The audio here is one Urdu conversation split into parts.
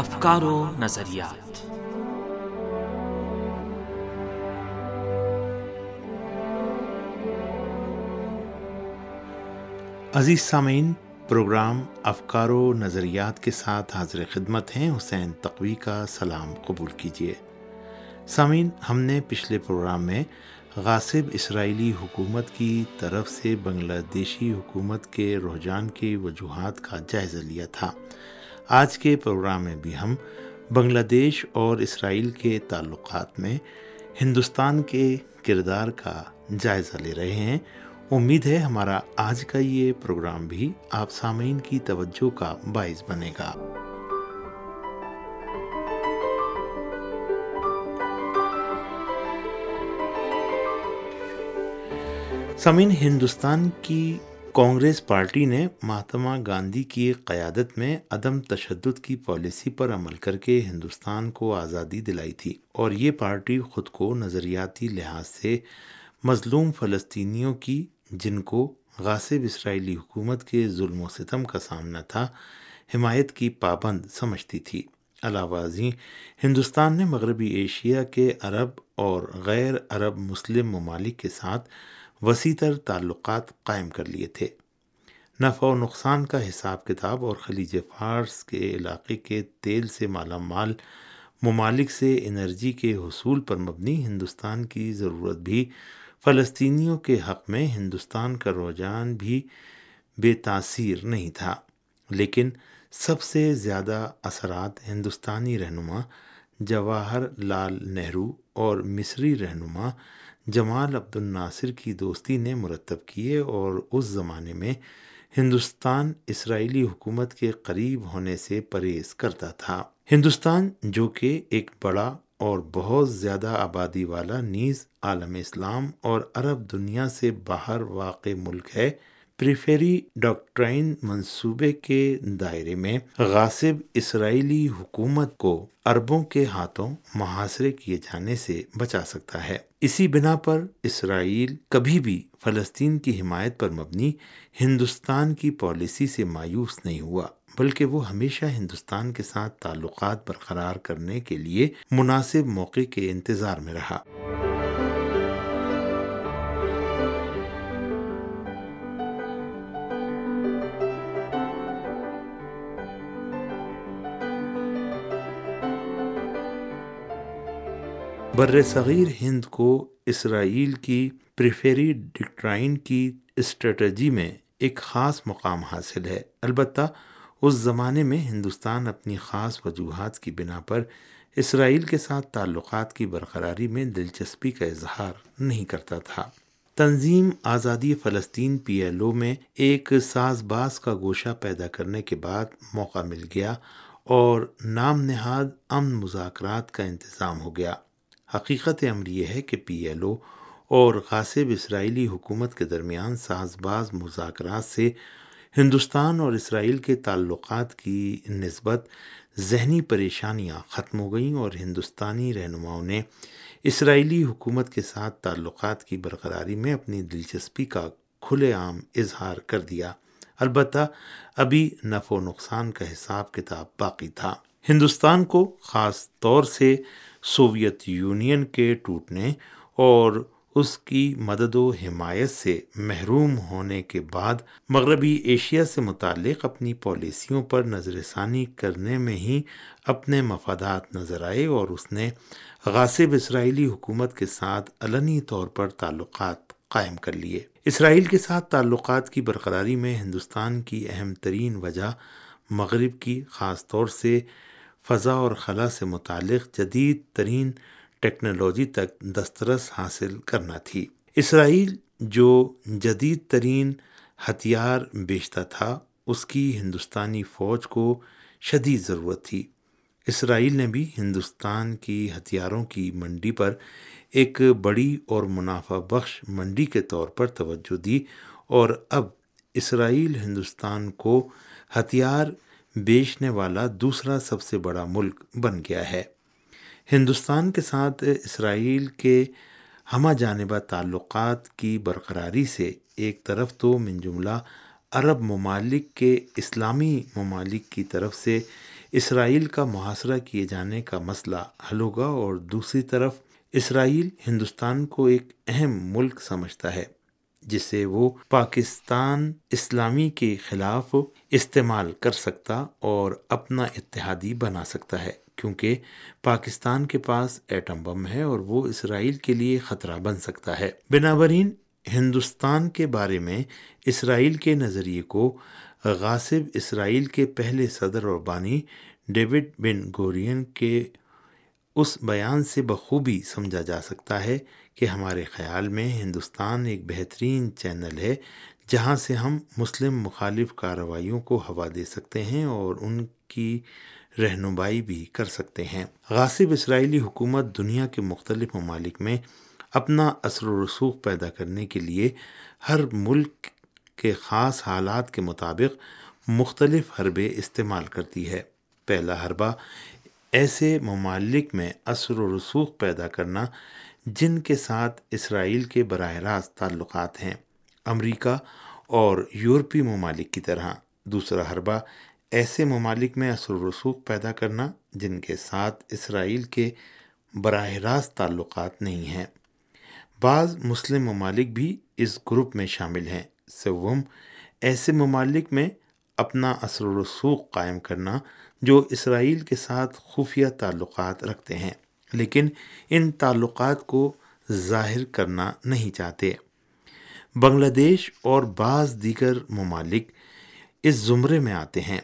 افکار و نظریات۔ عزیز سامعین، پروگرام افکار و نظریات کے ساتھ حاضر خدمت ہیں۔ حسین تقوی کا سلام قبول کیجیے۔ سامعین، ہم نے پچھلے پروگرام میں غاصب اسرائیلی حکومت کی طرف سے بنگلہ دیشی حکومت کے رجحان کی وجوہات کا جائزہ لیا تھا۔ آج کے پروگرام میں بھی ہم بنگلہ دیش اور اسرائیل کے تعلقات میں ہندوستان کے کردار کا جائزہ لے رہے ہیں۔ امید ہے ہمارا آج کا یہ پروگرام بھی آپ سامعین کی توجہ کا باعث بنے گا۔ سمین ہندوستان کی کانگریس پارٹی نے مہاتما گاندھی کی قیادت میں عدم تشدد کی پالیسی پر عمل کر کے ہندوستان کو آزادی دلائی تھی اور یہ پارٹی خود کو نظریاتی لحاظ سے مظلوم فلسطینیوں کی، جن کو غاصب اسرائیلی حکومت کے ظلم و ستم کا سامنا تھا، حمایت کی پابند سمجھتی تھی۔ علاوہ ازیں، ہندوستان نے مغربی ایشیا کے عرب اور غیر عرب مسلم ممالک کے ساتھ وسیع تر تعلقات قائم کر لیے تھے۔ نفع و نقصان کا حساب کتاب اور خلیج فارس کے علاقے کے تیل سے مالا مال، ممالک سے انرجی کے حصول پر مبنی ہندوستان کی ضرورت بھی، فلسطینیوں کے حق میں ہندوستان کا رجحان بھی بے تاثیر نہیں تھا۔ لیکن سب سے زیادہ اثرات ہندوستانی رہنما جواہر لال نہرو اور مصری رہنما جمال عبد الناصر کی دوستی نے مرتب کیے اور اس زمانے میں ہندوستان اسرائیلی حکومت کے قریب ہونے سے پرہیز کرتا تھا۔ ہندوستان، جو کہ ایک بڑا اور بہت زیادہ آبادی والا نیز عالم اسلام اور عرب دنیا سے باہر واقع ملک ہے پریفیری ڈاکٹرائن منصوبے کے دائرے میں غاصب اسرائیلی حکومت کو عربوں کے ہاتھوں محاصرے کیے جانے سے بچا سکتا ہے۔ اسی بنا پر اسرائیل کبھی بھی فلسطین کی حمایت پر مبنی ہندوستان کی پالیسی سے مایوس نہیں ہوا، بلکہ وہ ہمیشہ ہندوستان کے ساتھ تعلقات برقرار کرنے کے لیے مناسب موقع کے انتظار میں رہا۔ بر صغیر ہند کو اسرائیل کی پریفیری ڈکٹرائن کی اسٹریٹجی میں ایک خاص مقام حاصل ہے۔ البتہ اس زمانے میں ہندوستان اپنی خاص وجوہات کی بنا پر اسرائیل کے ساتھ تعلقات کی برقراری میں دلچسپی کا اظہار نہیں کرتا تھا۔ تنظیم آزادی فلسطین پی ایل او میں ایک ساز باز کا گوشہ پیدا کرنے کے بعد موقع مل گیا اور نام نہاد امن مذاکرات کا انتظام ہو گیا۔ حقیقت عمر یہ ہے کہ پی ایل او اور غاصب اسرائیلی حکومت کے درمیان ساز باز مذاکرات سے ہندوستان اور اسرائیل کے تعلقات کی نسبت ذہنی پریشانیاں ختم ہو گئیں اور ہندوستانی رہنماؤں نے اسرائیلی حکومت کے ساتھ تعلقات کی برقراری میں اپنی دلچسپی کا کھلے عام اظہار کر دیا۔ البتہ ابھی نفع و نقصان کا حساب کتاب باقی تھا۔ ہندوستان کو خاص طور سے سوویت یونین کے ٹوٹنے اور اس کی مدد و حمایت سے محروم ہونے کے بعد مغربی ایشیا سے متعلق اپنی پالیسیوں پر نظر ثانی کرنے میں ہی اپنے مفادات نظر آئے اور اس نے غاصب اسرائیلی حکومت کے ساتھ علنی طور پر تعلقات قائم کر لیے۔ اسرائیل کے ساتھ تعلقات کی برقراری میں ہندوستان کی اہم ترین وجہ مغرب کی خاص طور سے فضا اور خلا سے متعلق جدید ترین ٹیکنالوجی تک دسترس حاصل کرنا تھی۔ اسرائیل جو جدید ترین ہتھیار بیچتا تھا، اس کی ہندوستانی فوج کو شدید ضرورت تھی۔ اسرائیل نے بھی ہندوستان کی ہتھیاروں کی منڈی پر ایک بڑی اور منافع بخش منڈی کے طور پر توجہ دی اور اب اسرائیل ہندوستان کو ہتھیار بیچنے والا دوسرا سب سے بڑا ملک بن گیا ہے۔ ہندوستان کے ساتھ اسرائیل کے ہمہ جانبہ تعلقات کی برقراری سے ایک طرف تو من جملہ عرب ممالک کے اسلامی ممالک کی طرف سے اسرائیل کا محاصرہ کیے جانے کا مسئلہ حل ہوگا اور دوسری طرف اسرائیل ہندوستان کو ایک اہم ملک سمجھتا ہے۔ جسے وہ پاکستان اسلامی کے خلاف استعمال کر سکتا اور اپنا اتحادی بنا سکتا ہے، کیونکہ پاکستان کے پاس ایٹم بم ہے اور وہ اسرائیل کے لیے خطرہ بن سکتا ہے۔ بنابراین، ہندوستان کے بارے میں اسرائیل کے نظریے کو غاصب اسرائیل کے پہلے صدر اور بانی ڈیوڈ بن گورین کے اس بیان سے بخوبی سمجھا جا سکتا ہے کہ ہمارے خیال میں ہندوستان ایک بہترین چینل ہے جہاں سے ہم مسلم مخالف کارروائیوں کو ہوا دے سکتے ہیں اور ان کی رہنمائی بھی کر سکتے ہیں۔ غاصب اسرائیلی حکومت دنیا کے مختلف ممالک میں اپنا اثر و رسوخ پیدا کرنے کے لیے ہر ملک کے خاص حالات کے مطابق مختلف حربے استعمال کرتی ہے۔ پہلا حربہ ایسے ممالک میں اثر و رسوخ پیدا کرنا جن کے ساتھ اسرائیل کے براہ راست تعلقات ہیں، امریکہ اور یورپی ممالک کی طرح۔ دوسرا حربہ، ایسے ممالک میں اثر و رسوخ پیدا کرنا جن کے ساتھ اسرائیل کے براہ راست تعلقات نہیں ہیں۔ بعض مسلم ممالک بھی اس گروپ میں شامل ہیں۔ سوم، ایسے ممالک میں اپنا اثر و رسوخ قائم کرنا جو اسرائیل کے ساتھ خفیہ تعلقات رکھتے ہیں۔ لیکن ان تعلقات کو ظاہر کرنا نہیں چاہتے۔ بنگلہ دیش اور بعض دیگر ممالک اس زمرے میں آتے ہیں۔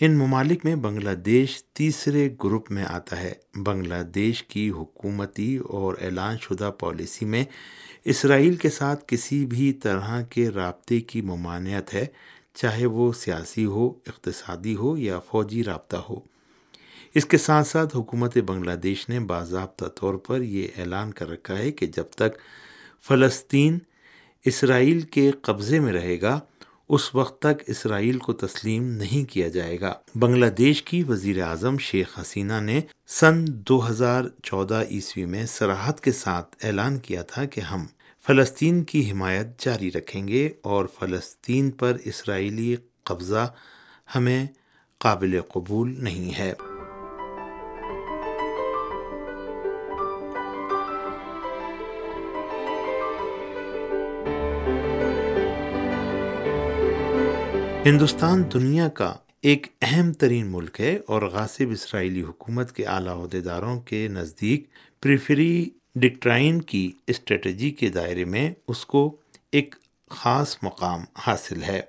ان ممالک میں بنگلہ دیش تیسرے گروپ میں آتا ہے۔ بنگلہ دیش کی حکومتی اور اعلان شدہ پالیسی میں اسرائیل کے ساتھ کسی بھی طرح کے رابطے کی ممانعت ہے، چاہے وہ سیاسی ہو، اقتصادی ہو یا فوجی رابطہ ہو۔ اس کے ساتھ ساتھ حکومت بنگلہ دیش نے باضابطہ طور پر یہ اعلان کر رکھا ہے کہ جب تک فلسطین اسرائیل کے قبضے میں رہے گا، اس وقت تک اسرائیل کو تسلیم نہیں کیا جائے گا۔ بنگلہ دیش کی وزیر اعظم شیخ حسینہ نے سن دو ہزار چودہ عیسوی میں سراحت کے ساتھ اعلان کیا تھا کہ ہم فلسطین کی حمایت جاری رکھیں گے اور فلسطین پر اسرائیلی قبضہ ہمیں قابل قبول نہیں ہے۔ ہندوستان دنیا کا ایک اہم ترین ملک ہے اور غاصب اسرائیلی حکومت کے اعلیٰ عہدیداروں کے نزدیک پریفری ڈکٹرائن کی اسٹریٹجی کے دائرے میں اس کو ایک خاص مقام حاصل ہے۔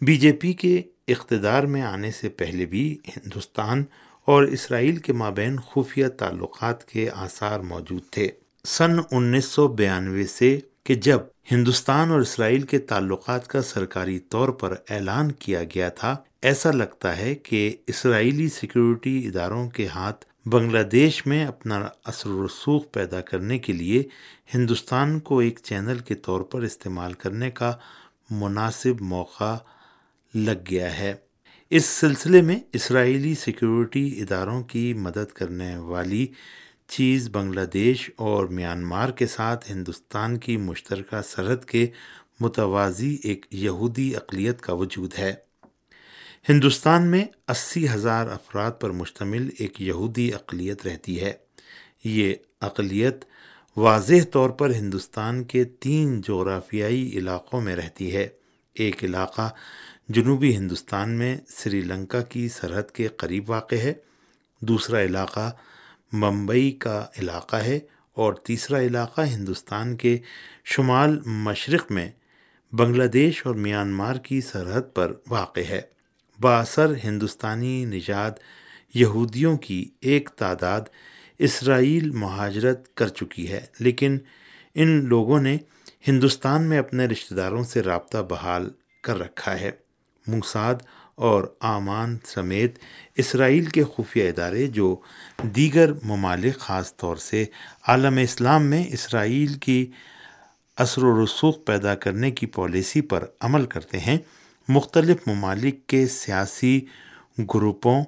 بی جے پی کے اقتدار میں آنے سے پہلے بھی ہندوستان اور اسرائیل کے مابین خفیہ تعلقات کے آثار موجود تھے۔ سن انیس سو بیانوے سے کہ جب ہندوستان اور اسرائیل کے تعلقات کا سرکاری طور پر اعلان کیا گیا تھا۔ ایسا لگتا ہے کہ اسرائیلی سیکیورٹی اداروں کے ہاتھ بنگلہ دیش میں اپنا اثر و رسوخ پیدا کرنے کے لیے ہندوستان کو ایک چینل کے طور پر استعمال کرنے کا مناسب موقع لگ گیا ہے۔ اس سلسلے میں اسرائیلی سیکیورٹی اداروں کی مدد کرنے والی چیز بنگلہ دیش اور میانمار کے ساتھ ہندوستان کی مشترکہ سرحد کے متوازی ایک یہودی اقلیت کا وجود ہے۔ ہندوستان میں اسی ہزار افراد پر مشتمل ایک یہودی اقلیت رہتی ہے۔ یہ اقلیت واضح طور پر ہندوستان کے تین جغرافیائی علاقوں میں رہتی ہے۔ ایک علاقہ جنوبی ہندوستان میں سری لنکا کی سرحد کے قریب واقع ہے۔ دوسرا علاقہ ممبئی کا علاقہ ہے اور تیسرا علاقہ ہندوستان کے شمال مشرق میں بنگلہ دیش اور میانمار کی سرحد پر واقع ہے۔ باثر ہندوستانی نژاد یہودیوں کی ایک تعداد اسرائیل مہاجرت کر چکی ہے، لیکن ان لوگوں نے ہندوستان میں اپنے رشتہ داروں سے رابطہ بحال کر رکھا ہے۔ موساد اور آمان سمیت اسرائیل کے خفیہ ادارے جو دیگر ممالک، خاص طور سے عالم اسلام میں اسرائیل کی اثر و رسوخ پیدا کرنے کی پالیسی پر عمل کرتے ہیں، مختلف ممالک کے سیاسی گروپوں،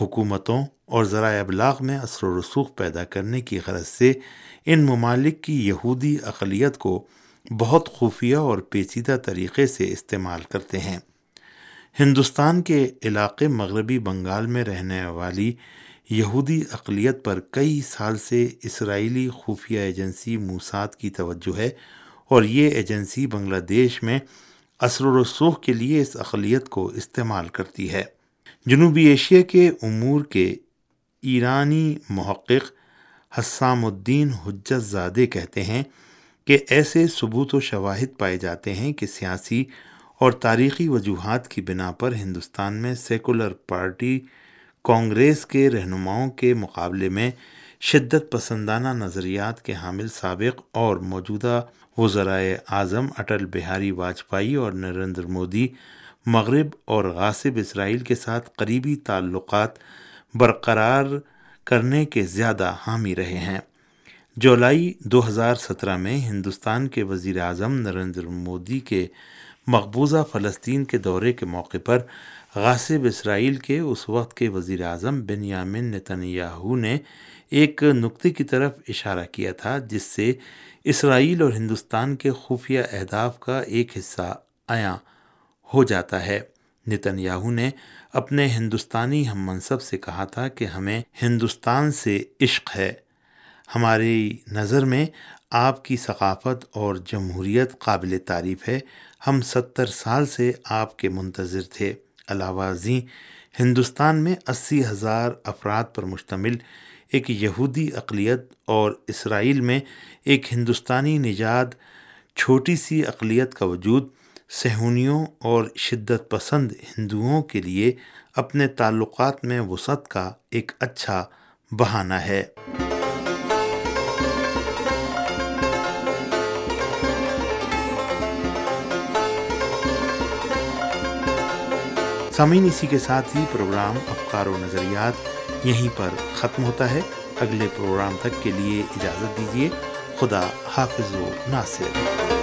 حکومتوں اور ذرائع ابلاغ میں اثر و رسوخ پیدا کرنے کی غرض سے ان ممالک کی یہودی اقلیت کو بہت خفیہ اور پیچیدہ طریقے سے استعمال کرتے ہیں۔ ہندوستان کے علاقے مغربی بنگال میں رہنے والی یہودی اقلیت پر کئی سال سے اسرائیلی خفیہ ایجنسی موساد کی توجہ ہے اور یہ ایجنسی بنگلہ دیش میں اثر و رسوخ کے لیے اس اقلیت کو استعمال کرتی ہے۔ جنوبی ایشیا کے امور کے ایرانی محقق حسام الدین حجت زادے کہتے ہیں کہ ایسے ثبوت و شواہد پائے جاتے ہیں کہ سیاسی اور تاریخی وجوہات کی بنا پر ہندوستان میں سیکولر پارٹی کانگریس کے رہنماؤں کے مقابلے میں شدت پسندانہ نظریات کے حامل سابق اور موجودہ وزرائے اعظم اٹل بہاری واجپئی اور نریندر مودی مغرب اور غاصب اسرائیل کے ساتھ قریبی تعلقات برقرار کرنے کے زیادہ حامی رہے ہیں۔ جولائی دو ہزار سترہ میں ہندوستان کے وزیر اعظم نریندر مودی کے مقبوضہ فلسطین کے دورے کے موقع پر غاصب اسرائیل کے اس وقت کے وزیر اعظم بن یامن نتنیاہو نے ایک نقطے کی طرف اشارہ کیا تھا، جس سے اسرائیل اور ہندوستان کے خفیہ اہداف کا ایک حصہ عیاں ہو جاتا ہے۔ نتنیاہو نے اپنے ہندوستانی ہم منصب سے کہا تھا کہ ہمیں ہندوستان سے عشق ہے۔ ہماری نظر میں آپ کی ثقافت اور جمہوریت قابل تعریف ہے۔ ہم ستر سال سے آپ کے منتظر تھے۔ علاوہ ازیں، ہندوستان میں اسی ہزار افراد پر مشتمل ایک یہودی اقلیت اور اسرائیل میں ایک ہندوستانی نژاد چھوٹی سی اقلیت کا وجود سہونیوں اور شدت پسند ہندوؤں کے لیے اپنے تعلقات میں وسعت کا ایک اچھا بہانہ ہے۔ سامعین، اسی کے ساتھ ہی پروگرام افکار و نظریات یہیں پر ختم ہوتا ہے۔ اگلے پروگرام تک کے لیے اجازت دیجیے خدا حافظ و ناصر۔